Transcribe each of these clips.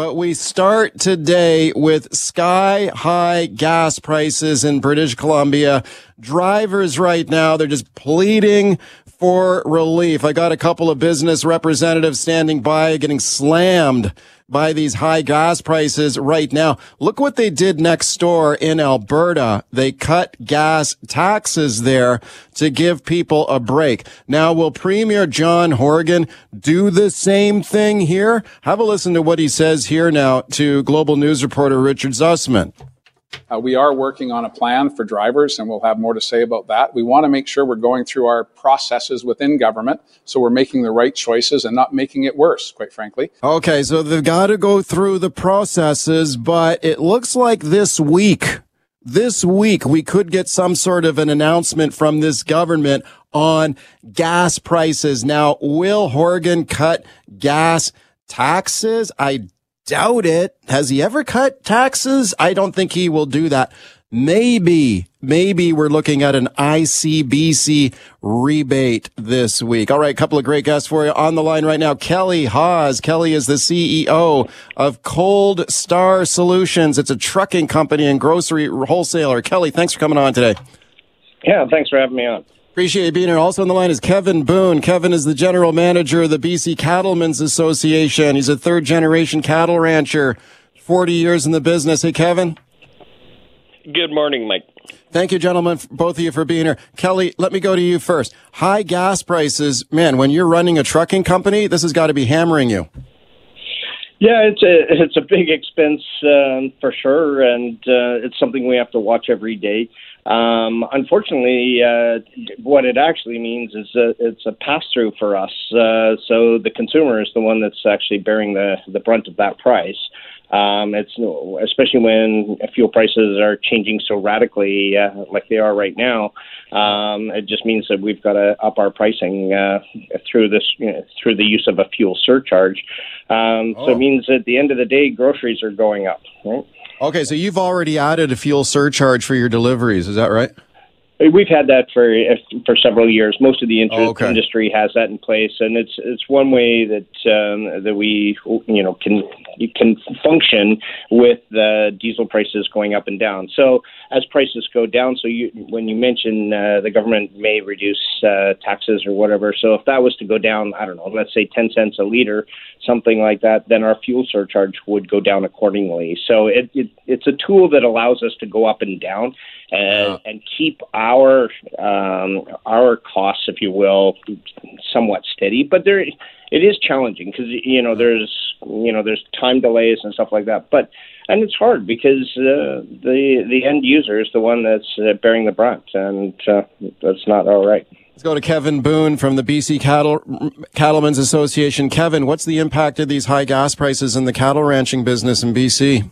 But we start today with sky high gas prices in British Columbia. Drivers right now, they're just pleading for relief. I got a couple of business representatives standing by getting slammed by these high gas prices right now. Look what they did next door in Alberta. They cut gas taxes there to give people a break. Now, will Premier John Horgan do the same thing here? Have a listen to what he says here now to Global News reporter Richard Zussman. Uh, we are working on a plan for drivers, and we'll have more to say about that. We want to make sure we're going through our processes within government so we're making the right choices and not making it worse, quite frankly. Okay, so they've got to go through the processes, but it looks like this week, this week, we could get some sort of an announcement from this government on gas prices. Now, will Horgan cut gas taxes? I doubt it. Has he ever cut taxes? I don't think he will do that. Maybe, maybe we're looking at an ICBC rebate this week. All right, couple of great guests for you on the line right now. Kelly Haas. Kelly is the CEO of Cold Star Solutions. It's a trucking company and grocery wholesaler. Kelly, thanks for coming on today. Yeah, thanks for having me on. Appreciate you being here. Also on the line is Kevin Boon. Kevin is the general manager of the BC Cattlemen's Association. He's a third generation cattle rancher, 40 years in the business. Hey, Kevin. Good morning, Mike. Thank you, gentlemen, both of you for being here. Kelly, let me go to you first. High gas prices, man, when you're running a trucking company, this has got to be hammering you. Yeah, it's a it's a big expense um, for sure, and uh, it's something we have to watch every day. Um, unfortunately, uh, what it actually means is a, it's a pass through for us. Uh, so the consumer is the one that's actually bearing the, the brunt of that price. Um, it's especially when fuel prices are changing so radically, uh, like they are right now. Um, it just means that we've got to up our pricing uh, through this you know, through the use of a fuel surcharge. Um, oh. So it means at the end of the day, groceries are going up. Right? Okay, so you've already added a fuel surcharge for your deliveries, is that right? We've had that for for several years. Most of the inter- oh, okay. industry has that in place, and it's it's one way that um, that we you know can can function with the diesel prices going up and down. So as prices go down, so you when you mention uh, the government may reduce uh, taxes or whatever. So if that was to go down, I don't know, let's say ten cents a liter, something like that, then our fuel surcharge would go down accordingly. So it, it it's a tool that allows us to go up and down and, and keep our um, our costs, if you will, somewhat steady. But there, it is challenging because you know there's you know there's time delays and stuff like that. But and it's hard because uh, the the end user is the one that's uh, bearing the brunt, and uh, that's not all right. Let's go to Kevin Boon from the BC Cattle Cattlemen's Association. Kevin, what's the impact of these high gas prices in the cattle ranching business in BC?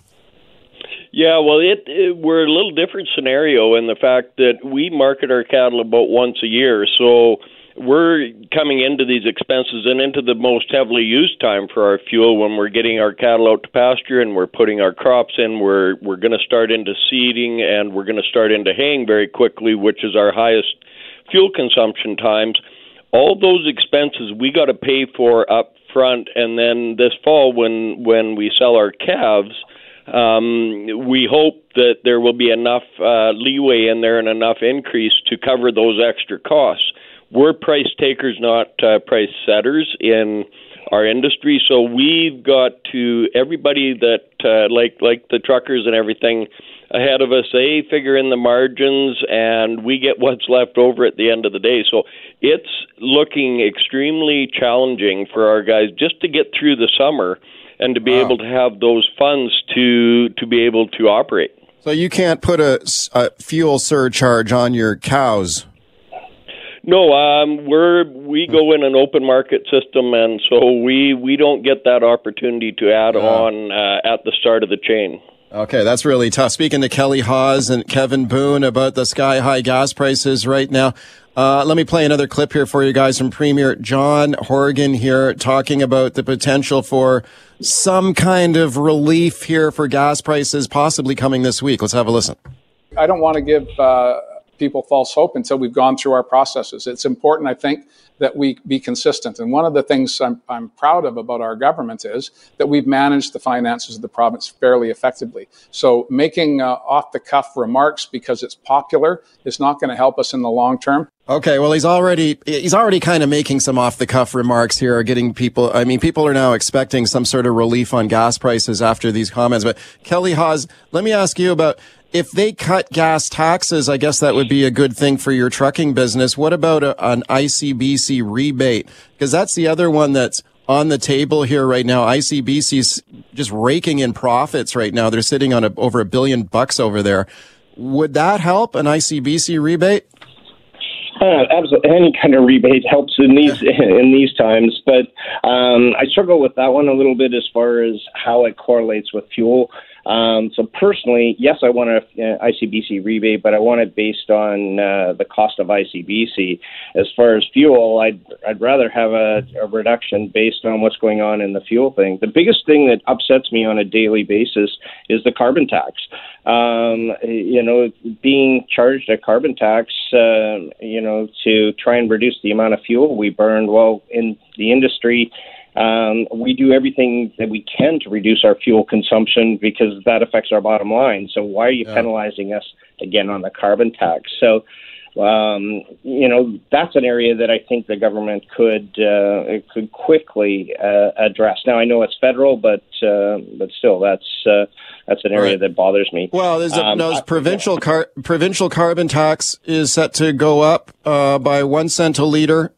Yeah, well, it, it, we're a little different scenario in the fact that we market our cattle about once a year, so we're coming into these expenses and into the most heavily used time for our fuel when we're getting our cattle out to pasture and we're putting our crops in. We're we're going to start into seeding and we're going to start into haying very quickly, which is our highest fuel consumption times. All those expenses we got to pay for up front, and then this fall when when we sell our calves um, we hope that there will be enough uh, leeway in there and enough increase to cover those extra costs. We're price takers, not uh, price setters in our industry. So we've got to everybody that uh, like like the truckers and everything ahead of us. They figure in the margins, and we get what's left over at the end of the day. So it's looking extremely challenging for our guys just to get through the summer and to be wow. able to have those funds to to be able to operate. So you can't put a, a fuel surcharge on your cows. No, um, we're we go in an open market system, and so we we don't get that opportunity to add uh, on uh, at the start of the chain. Okay, that's really tough. Speaking to Kelly Hawes and Kevin Boon about the sky high gas prices right now. Uh, let me play another clip here for you guys from Premier John Horgan here talking about the potential for some kind of relief here for gas prices possibly coming this week. Let's have a listen. I don't want to give uh, people false hope until we've gone through our processes. It's important, I think, that we be consistent. And one of the things I'm, I'm proud of about our government is that we've managed the finances of the province fairly effectively. So making uh, off the cuff remarks because it's popular is not going to help us in the long term. Okay, well, he's already he's already kind of making some off the cuff remarks here, getting people. I mean, people are now expecting some sort of relief on gas prices after these comments. But Kelly Haas, let me ask you about if they cut gas taxes, I guess that would be a good thing for your trucking business. What about a, an ICBC rebate? Because that's the other one that's on the table here right now. ICBC's just raking in profits right now. They're sitting on a, over a billion bucks over there. Would that help an ICBC rebate? Uh, absolutely, any kind of rebate helps in these in these times, but um, I struggle with that one a little bit as far as how it correlates with fuel. Um, so personally, yes, I want a uh, ICBC rebate, but I want it based on uh, the cost of ICBC. As far as fuel, I'd I'd rather have a, a reduction based on what's going on in the fuel thing. The biggest thing that upsets me on a daily basis is the carbon tax. Um, you know, being charged a carbon tax, uh, you know, to try and reduce the amount of fuel we burn. Well, in the industry um, we do everything that we can to reduce our fuel consumption because that affects our bottom line. So why are you yeah. penalizing us again on the carbon tax? So um, you know that's an area that I think the government could uh, could quickly uh, address. Now I know it's federal, but uh, but still that's uh, that's an area right. that bothers me. Well, there's a, um, no, provincial car, provincial carbon tax is set to go up uh, by one cent a liter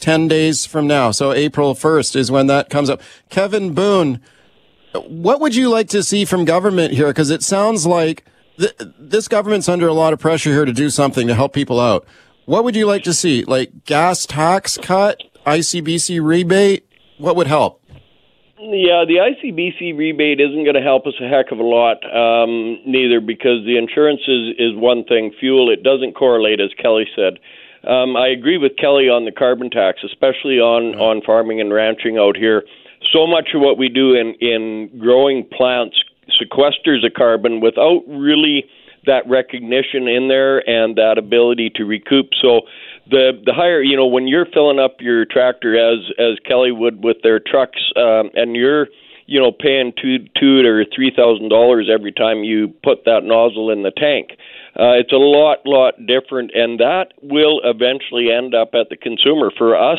10 days from now. So April 1st is when that comes up. Kevin Boon, what would you like to see from government here? Because it sounds like th- this government's under a lot of pressure here to do something to help people out. What would you like to see? Like gas tax cut, ICBC rebate? What would help? Yeah, the ICBC rebate isn't going to help us a heck of a lot, um, neither, because the insurance is, is one thing. Fuel, it doesn't correlate, as Kelly said. Um, I agree with Kelly on the carbon tax, especially on, mm-hmm. on farming and ranching out here. So much of what we do in, in growing plants sequesters a carbon without really that recognition in there and that ability to recoup. So the the higher you know when you're filling up your tractor as as Kelly would with their trucks um, and you're you know paying two two or three thousand dollars every time you put that nozzle in the tank uh, it's a lot, lot different, and that will eventually end up at the consumer. For us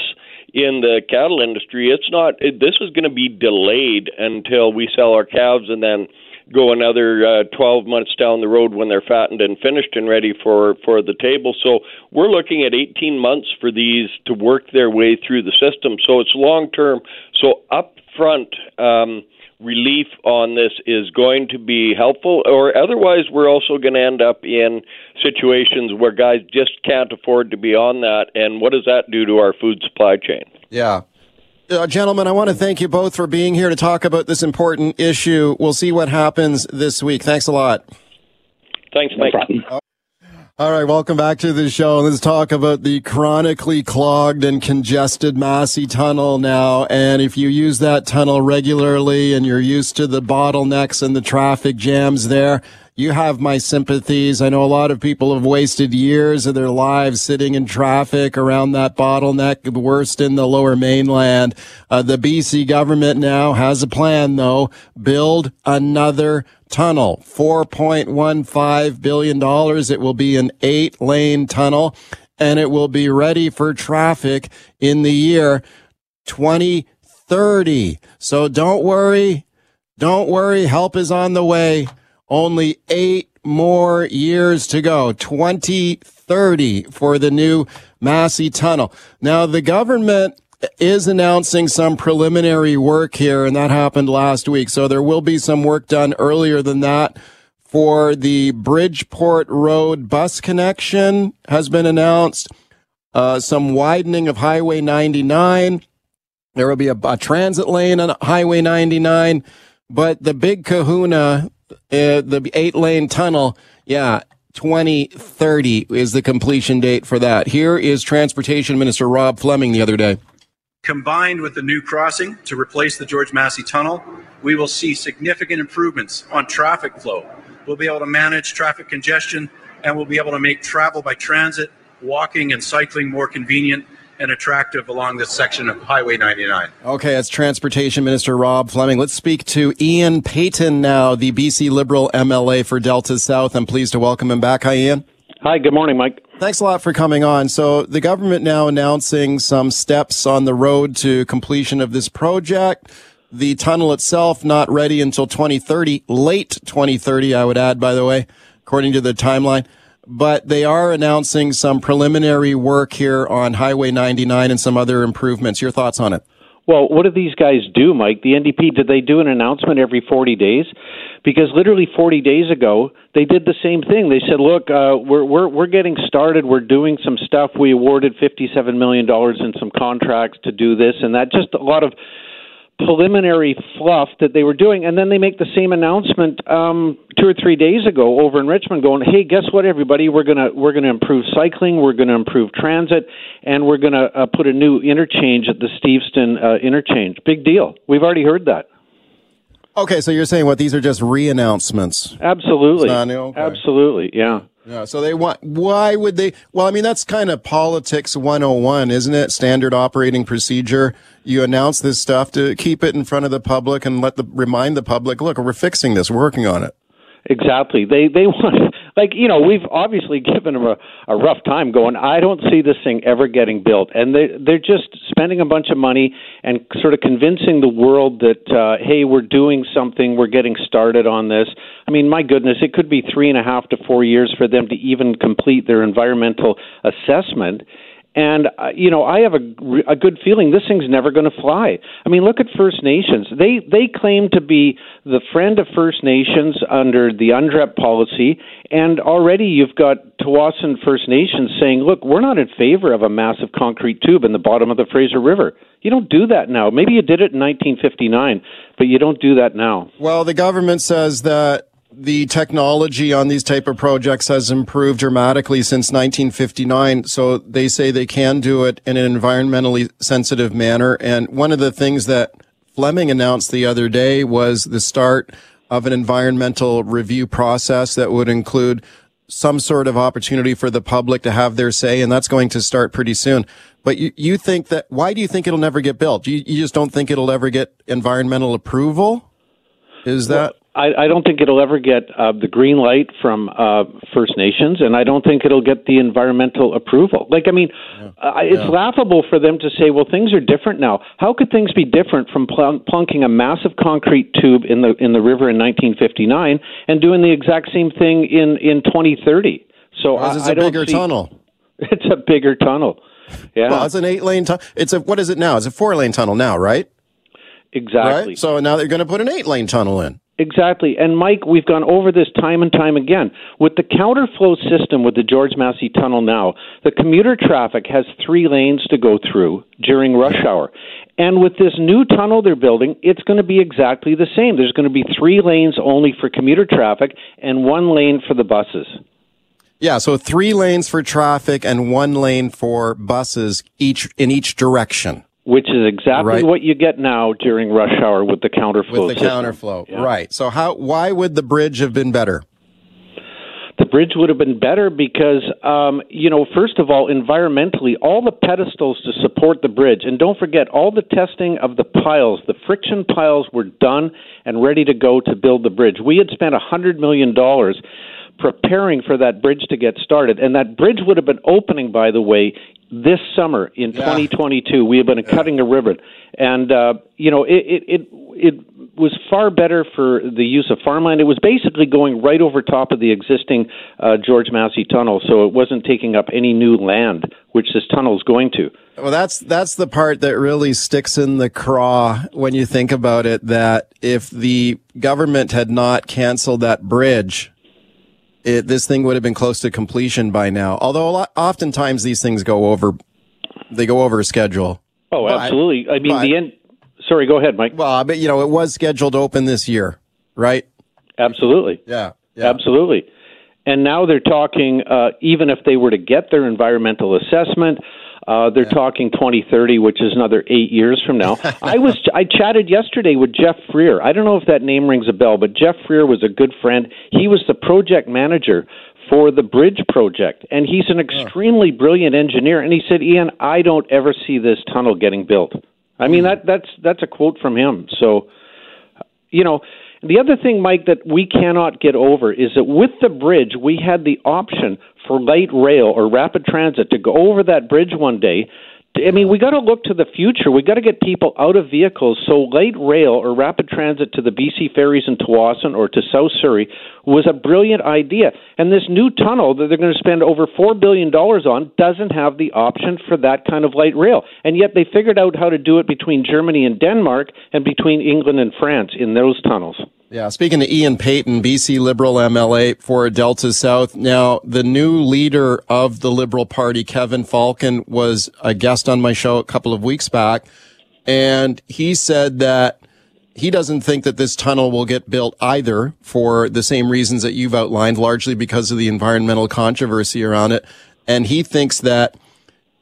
in the cattle industry, it's not. It, this is going to be delayed until we sell our calves, and then go another uh, 12 months down the road when they're fattened and finished and ready for for the table. So we're looking at 18 months for these to work their way through the system. So it's long term. So up front. Um, relief on this is going to be helpful, or otherwise, we're also going to end up in situations where guys just can't afford to be on that. And what does that do to our food supply chain? Yeah. Uh, gentlemen, I want to thank you both for being here to talk about this important issue. We'll see what happens this week. Thanks a lot. Thanks, Mike. No all right, welcome back to the show. Let's talk about the chronically clogged and congested Massey Tunnel now. And if you use that tunnel regularly and you're used to the bottlenecks and the traffic jams there, you have my sympathies. I know a lot of people have wasted years of their lives sitting in traffic around that bottleneck, the worst in the lower mainland. Uh, the BC government now has a plan though, build another tunnel, $4.15 billion. It will be an eight lane tunnel and it will be ready for traffic in the year 2030. So don't worry. Don't worry. Help is on the way. Only eight more years to go. 2030 for the new Massey Tunnel. Now, the government is announcing some preliminary work here, and that happened last week. So there will be some work done earlier than that for the Bridgeport Road bus connection has been announced. Uh, some widening of Highway 99. There will be a, a transit lane on Highway 99, but the big kahuna uh, the eight lane tunnel, yeah, 2030 is the completion date for that. Here is Transportation Minister Rob Fleming the other day. Combined with the new crossing to replace the George Massey Tunnel, we will see significant improvements on traffic flow. We'll be able to manage traffic congestion and we'll be able to make travel by transit, walking, and cycling more convenient and attractive along this section of Highway 99. Okay, it's Transportation Minister Rob Fleming. Let's speak to Ian Paton now, the BC Liberal MLA for Delta South. I'm pleased to welcome him back. Hi, Ian. Hi, good morning, Mike. Thanks a lot for coming on. So the government now announcing some steps on the road to completion of this project. The tunnel itself not ready until 2030, late 2030, I would add, by the way, according to the timeline but they are announcing some preliminary work here on Highway 99 and some other improvements. Your thoughts on it? Well, what do these guys do, Mike? The NDP, did they do an announcement every 40 days? Because literally 40 days ago, they did the same thing. They said, look, uh, we're, we're, we're getting started. We're doing some stuff. We awarded $57 million in some contracts to do this and that. Just a lot of preliminary fluff that they were doing, and then they make the same announcement um, two or three days ago over in Richmond, going, "Hey, guess what, everybody? We're gonna we're gonna improve cycling, we're gonna improve transit, and we're gonna uh, put a new interchange at the Steveston uh, interchange. Big deal. We've already heard that." Okay, so you're saying what these are just re-announcements? Absolutely, okay. absolutely, yeah. Yeah, so they want, why would they? Well, I mean, that's kind of politics 101, isn't it? Standard operating procedure. You announce this stuff to keep it in front of the public and let the, remind the public, look, we're fixing this, we're working on it. Exactly. They they want like you know we've obviously given them a, a rough time going. I don't see this thing ever getting built, and they they're just spending a bunch of money and sort of convincing the world that uh, hey we're doing something, we're getting started on this. I mean, my goodness, it could be three and a half to four years for them to even complete their environmental assessment and uh, you know, I have a, a good feeling this thing's never going to fly. I mean, look at First Nations. They they claim to be the friend of First Nations under the UNDRIP policy, and already you've got Tsawwassen First Nations saying, "Look, we're not in favor of a massive concrete tube in the bottom of the Fraser River." You don't do that now. Maybe you did it in 1959, but you don't do that now. Well, the government says that the technology on these type of projects has improved dramatically since 1959. So they say they can do it in an environmentally sensitive manner. And one of the things that Fleming announced the other day was the start of an environmental review process that would include some sort of opportunity for the public to have their say. And that's going to start pretty soon. But you, you think that, why do you think it'll never get built? You, you just don't think it'll ever get environmental approval? Is that? I, I don't think it'll ever get uh, the green light from uh, First Nations, and I don't think it'll get the environmental approval. Like, I mean, yeah. uh, it's yeah. laughable for them to say, "Well, things are different now." How could things be different from pl- plunking a massive concrete tube in the in the river in 1959 and doing the exact same thing in in 2030? So I, it's a I bigger see, tunnel. It's a bigger tunnel. Yeah, well, it's an eight lane tunnel. It's a what is it now? It's a four lane tunnel now, right? Exactly. Right? So now they're going to put an eight lane tunnel in. Exactly. And Mike, we've gone over this time and time again. With the counterflow system with the George Massey Tunnel now, the commuter traffic has three lanes to go through during rush hour. And with this new tunnel they're building, it's going to be exactly the same. There's going to be three lanes only for commuter traffic and one lane for the buses. Yeah, so three lanes for traffic and one lane for buses each in each direction which is exactly right. what you get now during rush hour with the counterflow. With the system. counterflow, yeah. right? So how? Why would the bridge have been better? The bridge would have been better because, um, you know, first of all, environmentally, all the pedestals to support the bridge, and don't forget, all the testing of the piles, the friction piles were done and ready to go to build the bridge. We had spent a $100 million preparing for that bridge to get started. And that bridge would have been opening, by the way, this summer in yeah. 2022. We have been yeah. cutting a ribbon, and uh, you know it, it it it was far better for the use of farmland. It was basically going right over top of the existing uh, George Massey Tunnel, so it wasn't taking up any new land, which this tunnel is going to. Well, that's that's the part that really sticks in the craw when you think about it. That if the government had not canceled that bridge it, this thing would have been close to completion by now. Although a lot, oftentimes these things go over, they go over schedule. Oh, absolutely. But, I mean, but, the end. Sorry, go ahead, Mike. Well, but you know, it was scheduled to open this year, right? Absolutely. Yeah. yeah. Absolutely. And now they're talking, uh, even if they were to get their environmental assessment, uh, they're yeah. talking 2030, which is another eight years from now. I was I chatted yesterday with Jeff Freer. I don't know if that name rings a bell, but Jeff Freer was a good friend. He was the project manager for the bridge project. And he's an extremely brilliant engineer. And he said, Ian, I don't ever see this tunnel getting built. I mean, that, that's, that's a quote from him. So, you know, the other thing, Mike, that we cannot get over is that with the bridge, we had the option for light rail or rapid transit to go over that bridge one day I mean, we got to look to the future. We got to get people out of vehicles. So, light rail or rapid transit to the BC ferries in Tsawwassen or to South Surrey was a brilliant idea. And this new tunnel that they're going to spend over $4 billion on doesn't have the option for that kind of light rail. And yet, they figured out how to do it between Germany and Denmark and between England and France in those tunnels. Yeah, speaking to Ian Paton, BC Liberal MLA for Delta South. Now, the new leader of the Liberal Party, Kevin Falcon, was a guest on my show a couple of weeks back, and he said that he doesn't think that this tunnel will get built either for the same reasons that you've outlined, largely because of the environmental controversy around it. And he thinks that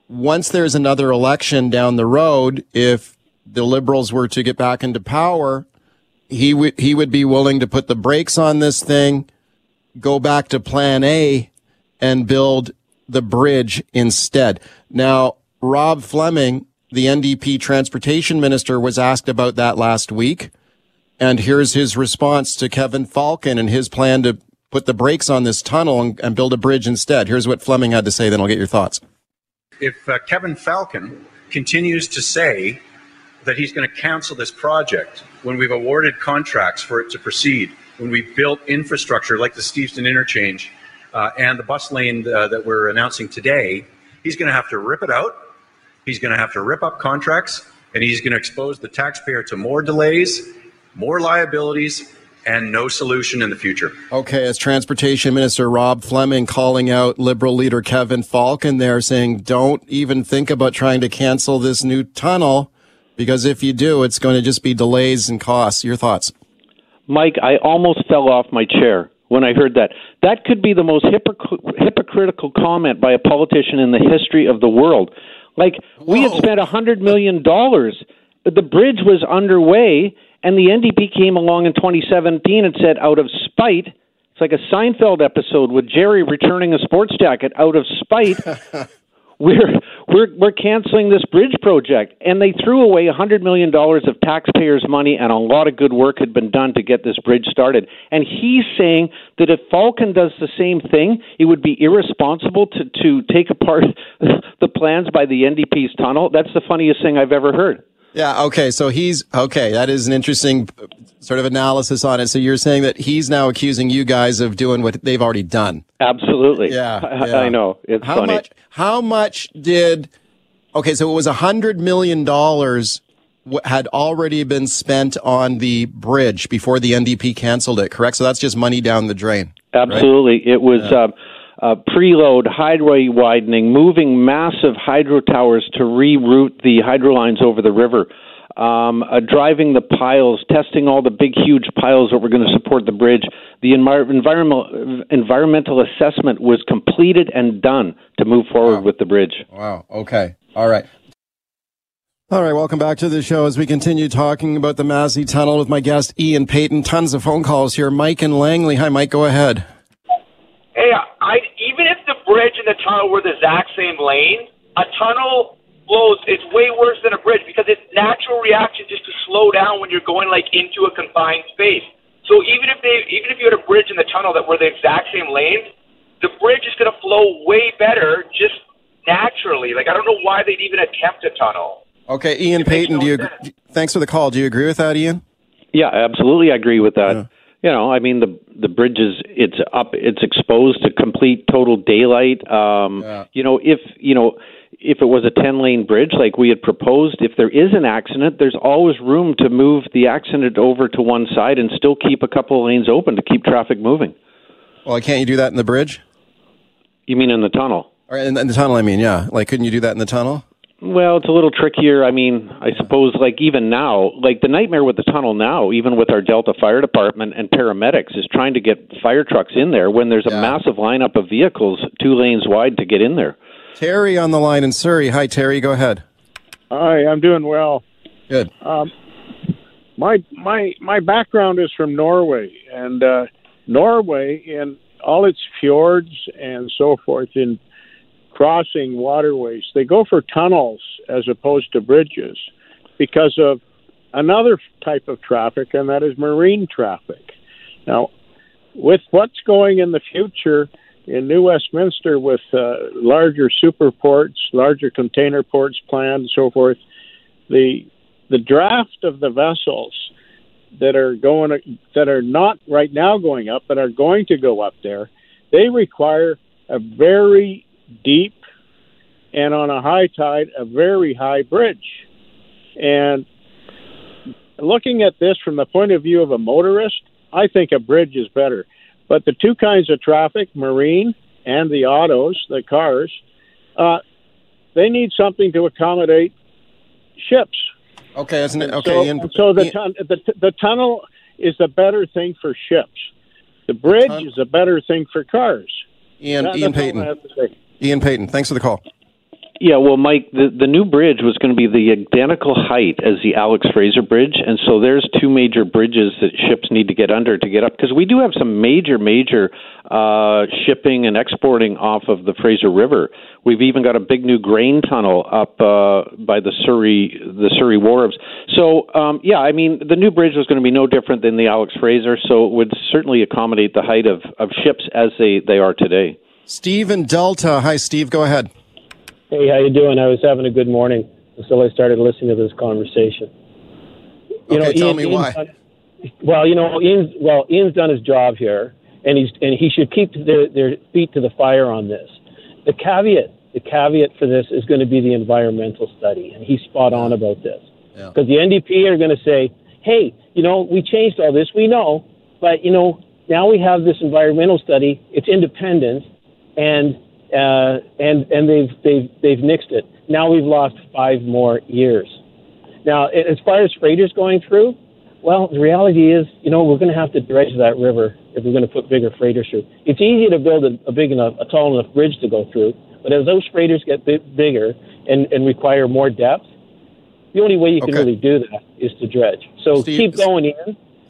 once there's another election down the road, if the Liberals were to get back into power, he would he would be willing to put the brakes on this thing, go back to plan A and build the bridge instead. Now, Rob Fleming, the NDP transportation minister was asked about that last week, and here's his response to Kevin Falcon and his plan to put the brakes on this tunnel and, and build a bridge instead. Here's what Fleming had to say, then I'll get your thoughts. If uh, Kevin Falcon continues to say that he's going to cancel this project when we've awarded contracts for it to proceed, when we've built infrastructure like the Steveston interchange uh, and the bus lane uh, that we're announcing today, he's going to have to rip it out. He's going to have to rip up contracts, and he's going to expose the taxpayer to more delays, more liabilities, and no solution in the future. Okay, as Transportation Minister Rob Fleming calling out Liberal leader Kevin Falcon there, saying, don't even think about trying to cancel this new tunnel because if you do, it's going to just be delays and costs. Your thoughts? Mike, I almost fell off my chair when I heard that. That could be the most hypocritical comment by a politician in the history of the world. Like, Whoa. we had spent a $100 million. The bridge was underway, and the NDP came along in 2017 and said, out of spite, it's like a Seinfeld episode with Jerry returning a sports jacket. Out of spite, we're we're we're canceling this bridge project. And they threw away a hundred million dollars of taxpayers money and a lot of good work had been done to get this bridge started. And he's saying that if falcon does the same thing it would be irresponsible to to take apart the plans by the ndp's tunnel. That's the funniest thing i've ever heard yeah. Okay. So he's okay. That is an interesting sort of analysis on it. So you're saying that he's now accusing you guys of doing what they've already done. Absolutely. Yeah. yeah. I know. It's how funny. Much, how much did? Okay. So it was a hundred million dollars had already been spent on the bridge before the NDP canceled it. Correct. So that's just money down the drain. Absolutely. Right? It was. Yeah. Um, uh, preload highway widening, moving massive hydro towers to reroute the hydro lines over the river, um, uh, driving the piles, testing all the big, huge piles that were going to support the bridge. The envir- environmental environmental assessment was completed and done to move forward wow. with the bridge. Wow. Okay. All right. All right, welcome back to the show as we continue talking about the Massey Tunnel with my guest Ian Paton. Tons of phone calls here. Mike and Langley. Hi, Mike. Go ahead. Hey, I even if the bridge and the tunnel were the exact same lane, a tunnel blows. It's way worse than a bridge because it's natural reaction just to slow down when you're going like into a confined space. So even if they, even if you had a bridge and the tunnel that were the exact same lanes, the bridge is going to flow way better just naturally. Like I don't know why they'd even attempt a tunnel. Okay, Ian Paton, no do you? Agree, thanks for the call. Do you agree with that, Ian? Yeah, absolutely. I agree with that. Yeah you know, I mean, the the bridge is it's up, it's exposed to complete total daylight. Um, yeah. You know, if you know if it was a ten lane bridge like we had proposed, if there is an accident, there's always room to move the accident over to one side and still keep a couple of lanes open to keep traffic moving. Well, can't you do that in the bridge? You mean in the tunnel? Or in, in the tunnel, I mean, yeah. Like, couldn't you do that in the tunnel? Well, it's a little trickier. I mean, I suppose like even now, like the nightmare with the tunnel now, even with our Delta Fire Department and paramedics, is trying to get fire trucks in there when there's a yeah. massive lineup of vehicles two lanes wide to get in there. Terry on the line in Surrey. Hi, Terry. Go ahead. Hi, I'm doing well. Good. Um, my my my background is from Norway, and uh, Norway in all its fjords and so forth in crossing waterways, they go for tunnels as opposed to bridges because of another type of traffic, and that is marine traffic. Now, with what's going in the future in New Westminster with uh, larger super ports, larger container ports planned, and so forth, the the draft of the vessels that are going that are not right now going up, but are going to go up there, they require a very deep and on a high tide a very high bridge. And looking at this from the point of view of a motorist, I think a bridge is better. But the two kinds of traffic, marine and the autos, the cars, uh, they need something to accommodate ships. Okay, isn't it? Okay, so, Ian, so the, tun- the the tunnel is a better thing for ships. The bridge tun- is a better thing for cars. Ian, Ian that's all I Paton. Ian Paton, thanks for the call. Yeah, well, Mike, the, the new bridge was going to be the identical height as the Alex Fraser Bridge, and so there's two major bridges that ships need to get under to get up because we do have some major, major uh, shipping and exporting off of the Fraser River. We've even got a big new grain tunnel up uh, by the Surrey, the Surrey wharves. So, um, yeah, I mean, the new bridge was going to be no different than the Alex Fraser, so it would certainly accommodate the height of, of ships as they, they are today. Steve in Delta. Hi, Steve. Go ahead. Hey, how you doing? I was having a good morning until I started listening to this conversation. Okay, tell me why. done- well, you know, Ian's well, Ian's done his job here, and he's and he should keep their their feet to the fire on this. The caveat, the caveat for this is going to be the environmental study, and he's spot on about this Yeah. because the NDP are going to say, hey, you know, we changed all this, we know, but you know, now we have this environmental study. It's independent, and uh, and and they've they've they've nixed it. Now we've lost five more years. Now, as far as freighters going through, well, the reality is, you know, we're going to have to dredge that river if we're going to put bigger freighters through. It's easy to build a, a big enough, a tall enough bridge to go through, but as those freighters get bit bigger and, and require more depth, the only way you can Okay. really do that is to dredge. So Steve, keep going, in.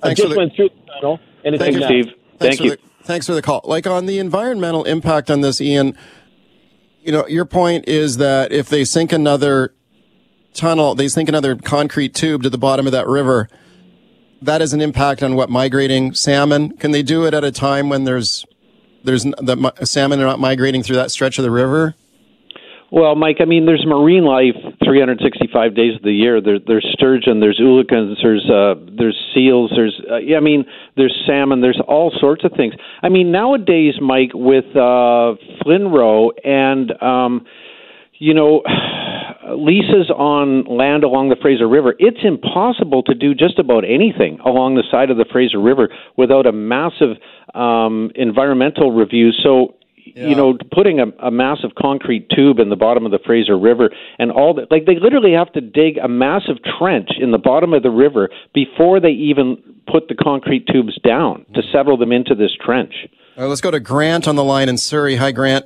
I thanks for just the- went through the tunnel, and it's Thank you. Steve. Thanks Thank for you. The, thanks for the call. Like on the environmental impact on this, Ian, you know, your point is that if they sink another tunnel, they sink another concrete tube to the bottom of that river, that has an impact on what migrating salmon. Can they do it at a time when there's there's the salmon are not migrating through that stretch of the river? Well, Mike, I mean, there's marine life 365 days of the year. There, there's sturgeon, there's eulachons, there's uh, there's seals, there's uh, I mean, there's salmon, there's all sorts of things. I mean, nowadays, Mike, with uh, Flinrow and um, you know leases on land along the Fraser River, it's impossible to do just about anything along the side of the Fraser River without a massive um, environmental review. So you know, putting a, a massive concrete tube in the bottom of the Fraser River and all that, like they literally have to dig a massive trench in the bottom of the river before they even put the concrete tubes down to mm. settle them into this trench. All right, let's go to Grant on the line in Surrey. Hi, Grant.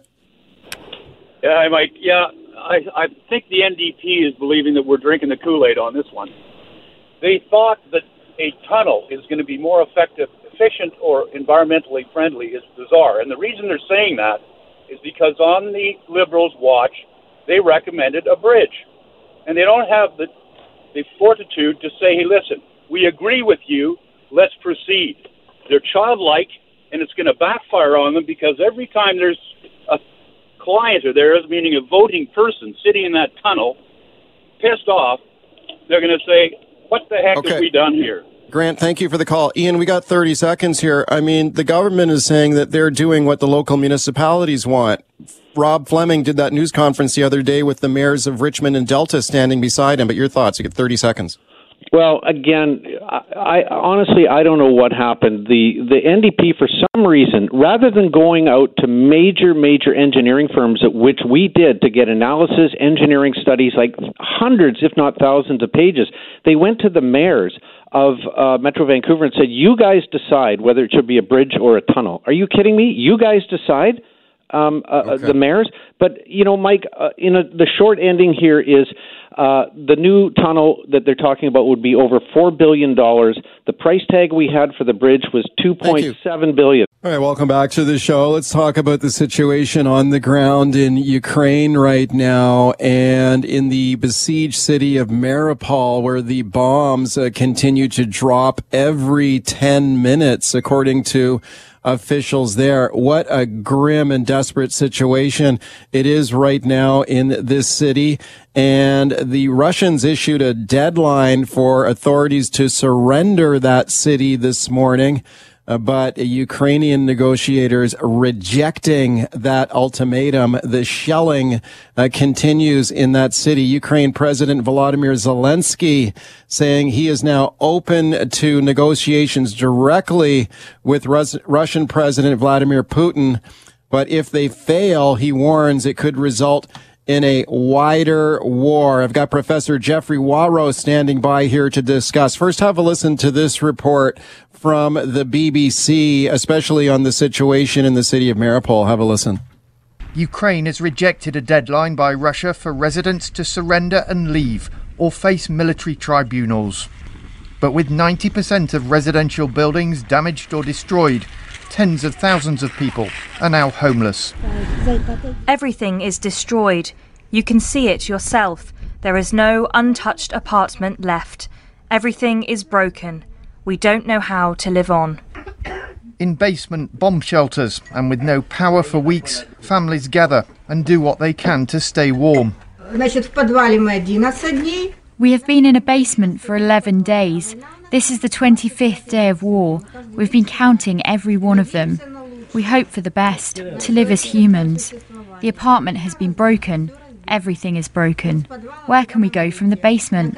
Yeah, hi, Mike. Yeah, I, I think the NDP is believing that we're drinking the Kool Aid on this one. They thought that a tunnel is going to be more effective, efficient, or environmentally friendly is bizarre. And the reason they're saying that is because on the Liberals' watch, they recommended a bridge. And they don't have the, the fortitude to say, hey, listen, we agree with you, let's proceed. They're childlike, and it's going to backfire on them because every time there's a client or there is, meaning a voting person sitting in that tunnel, pissed off, they're going to say, what the heck Okay. have we done here? Grant, thank you for the call. Ian, we got 30 seconds here. I mean, the government is saying that they're doing what the local municipalities want. Rob Fleming did that news conference the other day with the mayors of Richmond and Delta standing beside him. But your thoughts? You get 30 seconds. Well, again, I, I honestly I don't know what happened. The the NDP for some reason, rather than going out to major major engineering firms, which we did to get analysis, engineering studies, like hundreds, if not thousands, of pages, they went to the mayors of uh, Metro Vancouver and said, "You guys decide whether it should be a bridge or a tunnel." Are you kidding me? You guys decide um, uh, Okay. the mayors. But you know, Mike, uh, in a, the short ending here is uh, the new tunnel that they're talking about would be over four billion dollars. The price tag we had for the bridge was two point seven billion. All right, welcome back to the show. Let's talk about the situation on the ground in Ukraine right now and in the besieged city of Mariupol, where the bombs uh, continue to drop every 10 minutes, according to officials there. What a grim and desperate situation it is right now in this city. And the Russians issued a deadline for authorities to surrender that city this morning. Uh, but Ukrainian negotiators rejecting that ultimatum. The shelling uh, continues in that city. Ukraine President Volodymyr Zelensky saying he is now open to negotiations directly with Rus- Russian President Vladimir Putin. But if they fail, he warns it could result in a wider war. I've got Professor Geoffrey Wawro standing by here to discuss. First, have a listen to this report from the BBC, especially on the situation in the city of Mariupol. Have a listen. Ukraine has rejected a deadline by Russia for residents to surrender and leave or face military tribunals. But with 90% of residential buildings damaged or destroyed, tens of thousands of people are now homeless. Everything is destroyed. You can see it yourself. There is no untouched apartment left. Everything is broken. We don't know how to live on. In basement bomb shelters and with no power for weeks, families gather and do what they can to stay warm. We have been in a basement for 11 days. This is the 25th day of war. We've been counting every one of them. We hope for the best, to live as humans. The apartment has been broken. Everything is broken. Where can we go from the basement?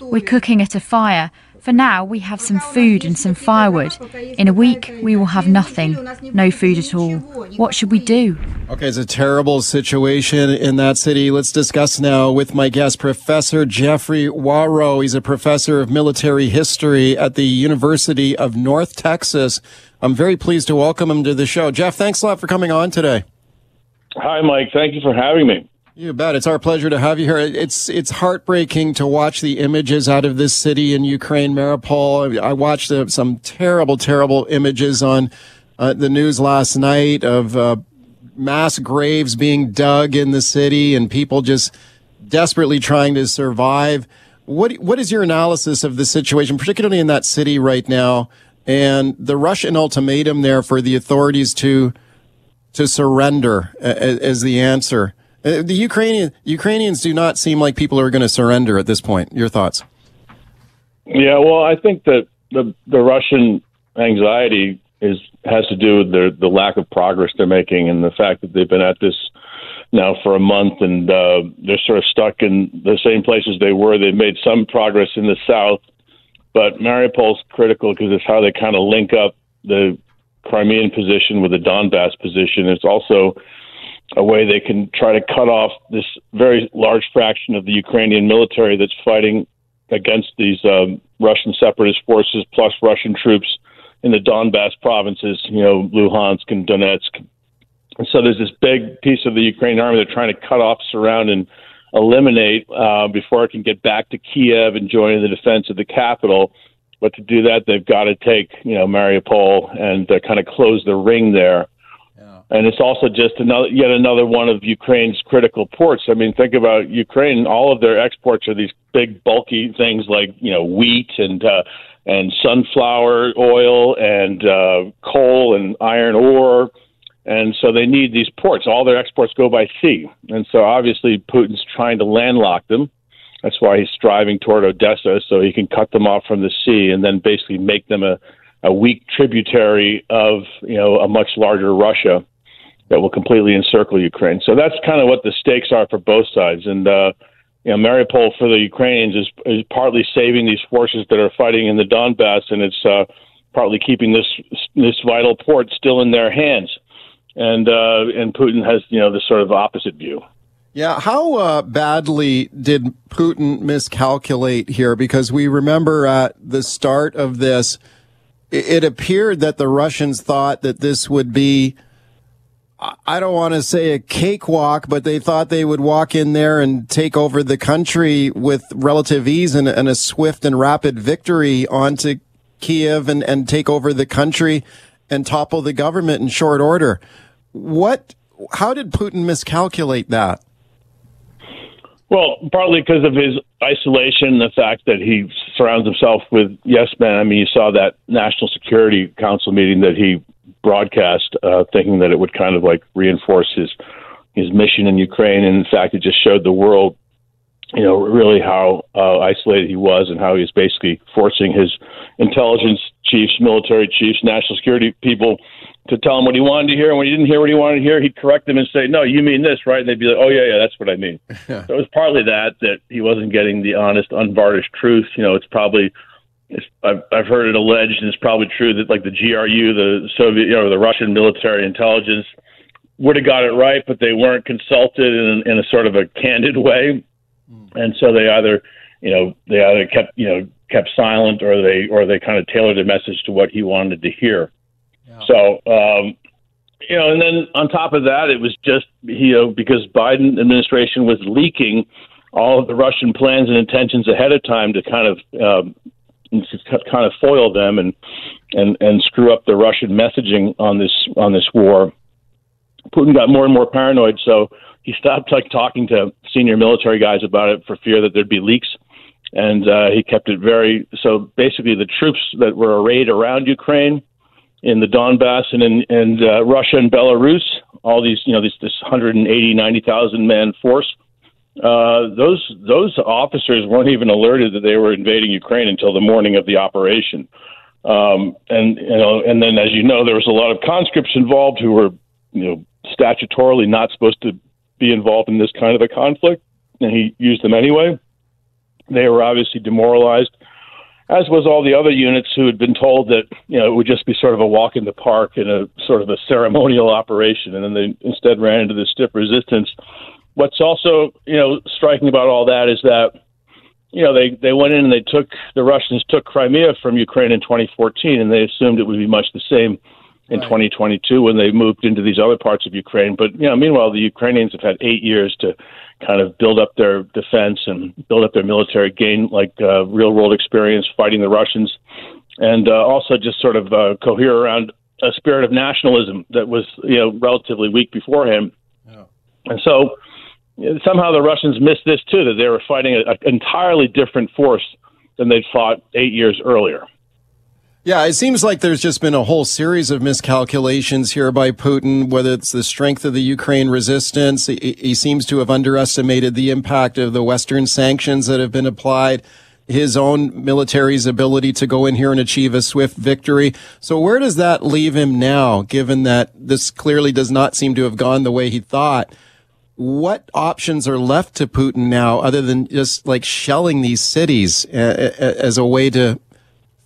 We're cooking at a fire for now, we have some food and some firewood. In a week, we will have nothing, no food at all. What should we do? Okay, it's a terrible situation in that city. Let's discuss now with my guest, Professor Geoffrey Wawro. He's a professor of military history at the University of North Texas. I'm very pleased to welcome him to the show. Jeff, thanks a lot for coming on today. Hi, Mike. Thank you for having me. You bet. It's our pleasure to have you here. It's it's heartbreaking to watch the images out of this city in Ukraine, Mariupol. I watched uh, some terrible, terrible images on uh, the news last night of uh, mass graves being dug in the city and people just desperately trying to survive. What what is your analysis of the situation, particularly in that city right now, and the Russian ultimatum there for the authorities to to surrender as the answer? Uh, the Ukrainian Ukrainians do not seem like people are going to surrender at this point. Your thoughts? Yeah, well, I think that the the Russian anxiety is has to do with the the lack of progress they're making and the fact that they've been at this now for a month and uh, they're sort of stuck in the same places they were. They've made some progress in the south, but Mariupol's critical because it's how they kind of link up the Crimean position with the Donbass position. It's also a way they can try to cut off this very large fraction of the Ukrainian military that's fighting against these um, Russian separatist forces plus Russian troops in the Donbass provinces, you know, Luhansk and Donetsk. And so there's this big piece of the Ukrainian army they're trying to cut off, surround, and eliminate uh, before it can get back to Kiev and join in the defense of the capital. But to do that, they've got to take, you know, Mariupol and uh, kind of close the ring there and it's also just another yet another one of Ukraine's critical ports. I mean, think about Ukraine; all of their exports are these big, bulky things like you know wheat and uh, and sunflower oil and uh, coal and iron ore, and so they need these ports. All their exports go by sea, and so obviously Putin's trying to landlock them. That's why he's striving toward Odessa, so he can cut them off from the sea and then basically make them a a weak tributary of you know a much larger Russia that will completely encircle Ukraine. So that's kind of what the stakes are for both sides. And uh, you know, Mariupol for the Ukrainians is, is partly saving these forces that are fighting in the Donbass, and it's uh, partly keeping this this vital port still in their hands. And uh, and Putin has you know the sort of opposite view. Yeah, how uh, badly did Putin miscalculate here? Because we remember at the start of this, it appeared that the Russians thought that this would be I don't want to say a cakewalk, but they thought they would walk in there and take over the country with relative ease and, and a swift and rapid victory onto Kiev and, and take over the country. and topple the government in short order. What? How did Putin miscalculate that? Well, partly because of his isolation, the fact that he surrounds himself with yes men. I mean, you saw that National Security Council meeting that he broadcast, uh, thinking that it would kind of like reinforce his his mission in Ukraine. And in fact, it just showed the world, you know, really how uh, isolated he was and how he was basically forcing his intelligence chiefs, military chiefs, national security people to tell him what he wanted to hear. And when he didn't hear what he wanted to hear, he'd correct them and say, "No, you mean this, right?" And they'd be like, "Oh yeah, yeah, that's what I mean." so it was partly that that he wasn't getting the honest, unvarnished truth. You know, it's probably. I've, I've heard it alleged, and it's probably true that like the GRU, the Soviet, you know, the Russian military intelligence, would have got it right, but they weren't consulted in, in a sort of a candid way, and so they either, you know, they either kept, you know, kept silent, or they, or they kind of tailored the message to what he wanted to hear. So, um, you know, and then on top of that, it was just you know because Biden administration was leaking all of the Russian plans and intentions ahead of time to kind of um, kind of foil them and and and screw up the Russian messaging on this on this war. Putin got more and more paranoid, so he stopped like talking to senior military guys about it for fear that there'd be leaks, and uh, he kept it very. So basically, the troops that were arrayed around Ukraine in the Donbass and in and uh, Russia and Belarus, all these you know this this 180 90,000 man force. Uh, those those officers weren't even alerted that they were invading Ukraine until the morning of the operation. Um, and you know, and then as you know, there was a lot of conscripts involved who were you know statutorily not supposed to be involved in this kind of a conflict, and he used them anyway. They were obviously demoralized as was all the other units who had been told that you know it would just be sort of a walk in the park and a sort of a ceremonial operation, and then they instead ran into this stiff resistance. What's also you know striking about all that is that you know they they went in and they took the Russians took Crimea from Ukraine in 2014, and they assumed it would be much the same in right. 2022 when they moved into these other parts of Ukraine. But you know, meanwhile, the Ukrainians have had eight years to kind of build up their defense and build up their military, gain like uh, real world experience fighting the Russians, and uh, also just sort of uh, cohere around a spirit of nationalism that was you know relatively weak beforehand. Yeah. And so somehow the Russians missed this too that they were fighting an entirely different force than they'd fought eight years earlier. Yeah, it seems like there's just been a whole series of miscalculations here by Putin, whether it's the strength of the Ukraine resistance. He, he, seems to have underestimated the impact of the Western sanctions that have been applied, his own military's ability to go in here and achieve a swift victory. So where does that leave him now, given that this clearly does not seem to have gone the way he thought? What options are left to Putin now other than just like shelling these cities as a way to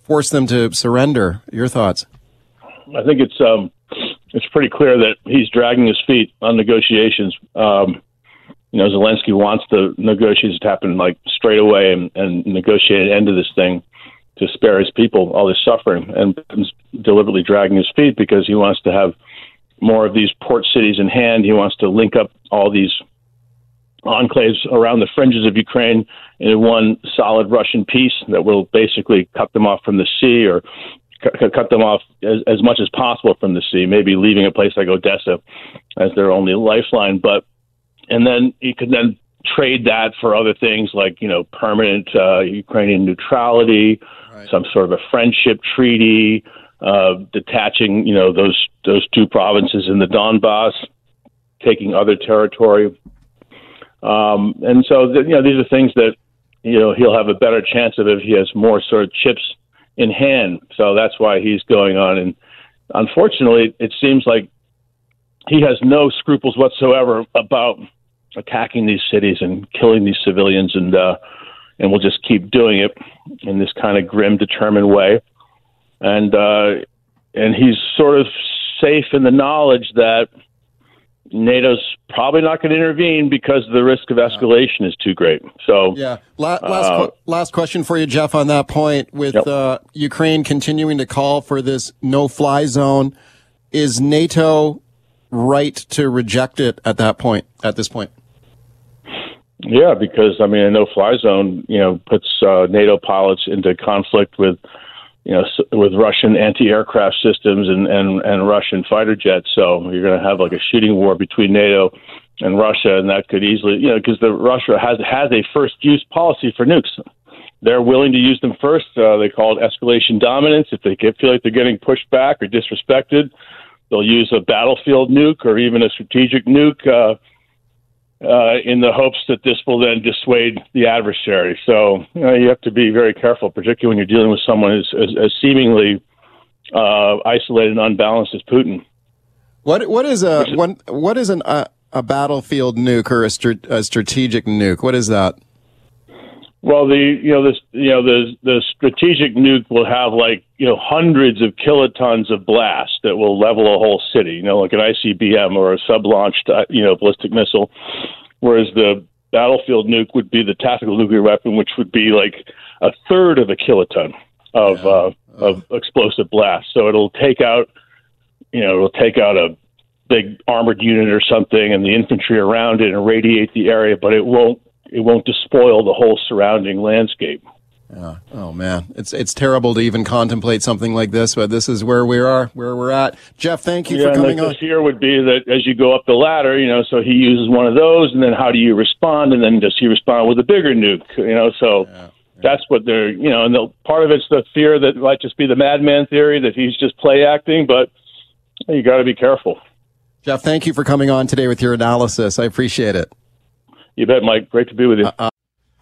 force them to surrender. Your thoughts? I think it's um, it's pretty clear that he's dragging his feet on negotiations. Um, you know, Zelensky wants the negotiations to happen like straight away and, and negotiate an end to this thing to spare his people all this suffering, and deliberately dragging his feet because he wants to have more of these port cities in hand. He wants to link up all these enclaves around the fringes of Ukraine in one solid Russian piece that will basically cut them off from the sea or c- cut them off as, as much as possible from the sea, maybe leaving a place like Odessa as their only lifeline. But and then you could then trade that for other things like you know permanent uh, Ukrainian neutrality, right. some sort of a friendship treaty, uh, detaching you know those those two provinces in the Donbass, taking other territory. Um, and so, you know, these are things that, you know, he'll have a better chance of if he has more sort of chips in hand. So that's why he's going on. And unfortunately, it seems like he has no scruples whatsoever about attacking these cities and killing these civilians, and uh, and will just keep doing it in this kind of grim, determined way. And uh, and he's sort of safe in the knowledge that NATO's probably not going to intervene because the risk of escalation is too great. So, yeah. La- last uh, last question for you, Jeff, on that point. With yep. uh, Ukraine continuing to call for this no-fly zone, is NATO right to reject it at that point? At this point? Yeah, because I mean, a no-fly zone, you know, puts uh, NATO pilots into conflict with you know, with Russian anti-aircraft systems and, and, and Russian fighter jets. So you're going to have like a shooting war between NATO and Russia, and that could easily, you know, because the Russia has has a first use policy for nukes. They're willing to use them first. Uh, they call it escalation dominance. If they get, feel like they're getting pushed back or disrespected, they'll use a battlefield nuke or even a strategic nuke. Uh, uh, in the hopes that this will then dissuade the adversary. So you, know, you have to be very careful, particularly when you're dealing with someone as, as, as seemingly uh, isolated and unbalanced as Putin. What what is a one, what is an, uh, a battlefield nuke or a, a strategic nuke? What is that? Well, the you know this you know the the strategic nuke will have like you know hundreds of kilotons of blast that will level a whole city. You know, like an ICBM or a sub-launched uh, you know ballistic missile, whereas the battlefield nuke would be the tactical nuclear weapon, which would be like a third of a kiloton of yeah. uh, of explosive blast. So it'll take out you know it'll take out a big armored unit or something and the infantry around it and irradiate the area, but it won't it won't despoil the whole surrounding landscape. Yeah. Oh man, it's it's terrible to even contemplate something like this, but this is where we are, where we're at. Jeff, thank you yeah, for coming on. Here would be that as you go up the ladder, you know, so he uses one of those, and then how do you respond? And then does he respond with a bigger nuke? You know, so. Yeah. That's what they're, you know, and the, part of it's the fear that it might just be the madman theory that he's just play acting, but you got to be careful. Jeff, thank you for coming on today with your analysis. I appreciate it. You bet, Mike. Great to be with you. Uh,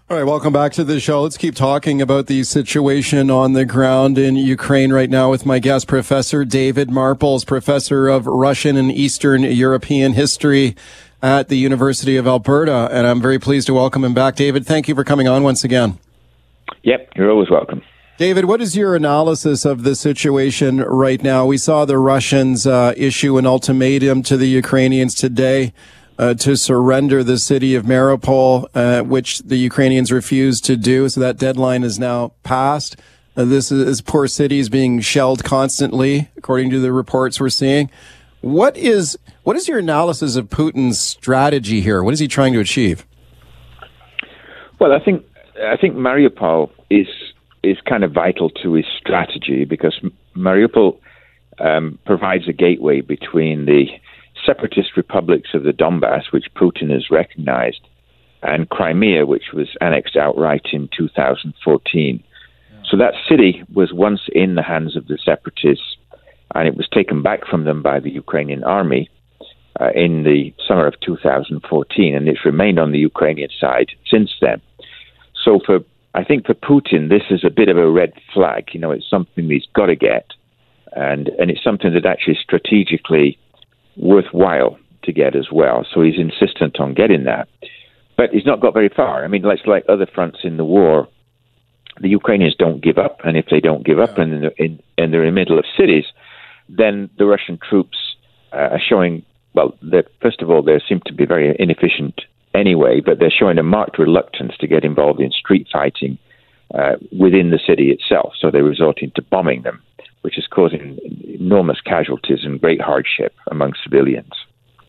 all right, welcome back to the show. Let's keep talking about the situation on the ground in Ukraine right now with my guest, Professor David Marples, professor of Russian and Eastern European history at the University of Alberta. And I'm very pleased to welcome him back. David, thank you for coming on once again. Yep, you're always welcome. David, what is your analysis of the situation right now? We saw the Russians uh, issue an ultimatum to the Ukrainians today uh, to surrender the city of Mariupol, uh, which the Ukrainians refused to do. So that deadline is now passed. Uh, this is poor cities being shelled constantly, according to the reports we're seeing. What is what is your analysis of Putin's strategy here? What is he trying to achieve? Well, I think I think Mariupol is is kind of vital to his strategy because Mariupol um, provides a gateway between the separatist republics of the Donbass, which Putin has recognized, and Crimea, which was annexed outright in 2014. Yeah. So that city was once in the hands of the separatists, and it was taken back from them by the Ukrainian army uh, in the summer of 2014, and it's remained on the Ukrainian side since then. So for I think for Putin, this is a bit of a red flag. You know, it's something he's got to get, and and it's something that actually strategically worthwhile to get as well. So he's insistent on getting that. But he's not got very far. I mean, like, like other fronts in the war, the Ukrainians don't give up. And if they don't give up and, in, and they're in the middle of cities, then the Russian troops uh, are showing, well, first of all, they seem to be very inefficient anyway, but they're showing a marked reluctance to get involved in street fighting uh, within the city itself. So they're resorting to bombing them which is causing enormous casualties and great hardship among civilians.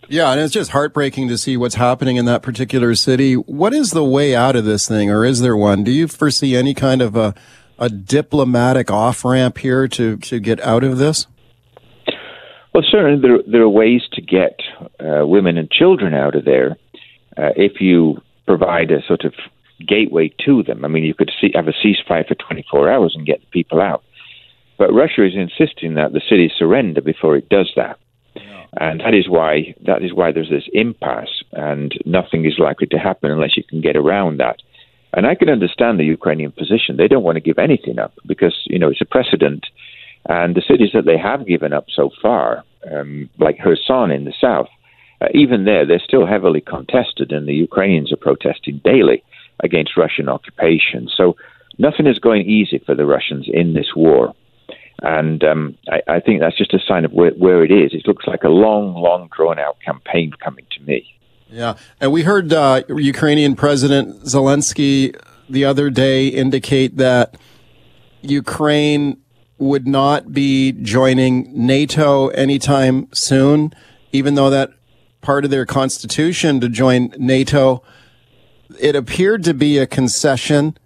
Yeah, and it's just heartbreaking to see what's happening in that particular city. What is the way out of this thing, or is there one? Do you foresee any kind of a, a diplomatic off ramp here to, to get out of this? Well, certainly there, there are ways to get uh, women and children out of there uh, if you provide a sort of gateway to them. I mean, you could see, have a ceasefire for 24 hours and get the people out. But Russia is insisting that the city surrender before it does that. And that is why that is why there's this impasse, and nothing is likely to happen unless you can get around that. And I can understand the Ukrainian position; they don't want to give anything up because you know it's a precedent, and the cities that they have given up so far, um, like Kherson in the south, uh, even there they're still heavily contested, and the Ukrainians are protesting daily against Russian occupation. So nothing is going easy for the Russians in this war. And um, I, I, think that's just a sign of where, where, it is. It looks like a long, long, drawn out campaign coming to me. Yeah. And we heard uh, Ukrainian President Zelensky the other day indicate that Ukraine would not be joining NATO anytime soon, even though that part of their constitution to join NATO. It appeared to be a concession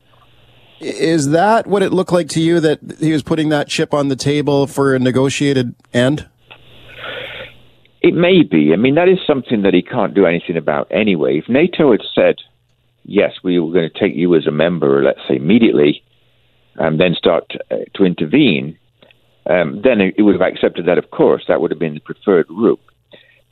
Is that what it looked like to you that he was putting that chip on the table for a negotiated end? It may be. I mean, that is something that he can't do anything about anyway. If NATO had said, yes, we were going to take you as a member, let's say immediately, and then start to, uh, to intervene, um, then it would have accepted that, of course. That would have been the preferred route.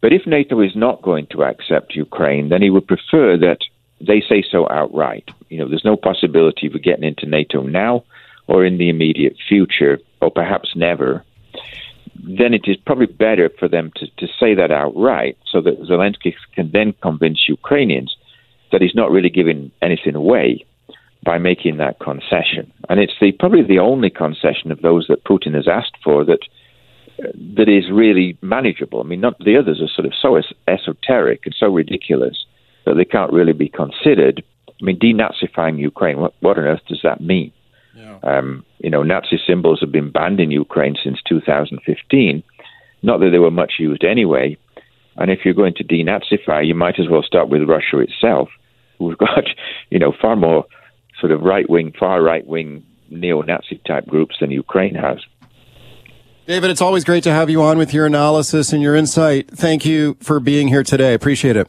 But if NATO is not going to accept Ukraine, then he would prefer that they say so outright. You know, there's no possibility of getting into NATO now or in the immediate future, or perhaps never. Then it is probably better for them to, to say that outright so that Zelensky can then convince Ukrainians that he's not really giving anything away by making that concession. And it's the, probably the only concession of those that Putin has asked for that that is really manageable. I mean, not the others are sort of so es- esoteric and so ridiculous that they can't really be considered. I mean, denazifying Ukraine, what, what on earth does that mean? Yeah. Um, you know, Nazi symbols have been banned in Ukraine since 2015. Not that they were much used anyway. And if you're going to denazify, you might as well start with Russia itself, who've got, you know, far more sort of right wing, far right wing neo Nazi type groups than Ukraine has. David, it's always great to have you on with your analysis and your insight. Thank you for being here today. Appreciate it.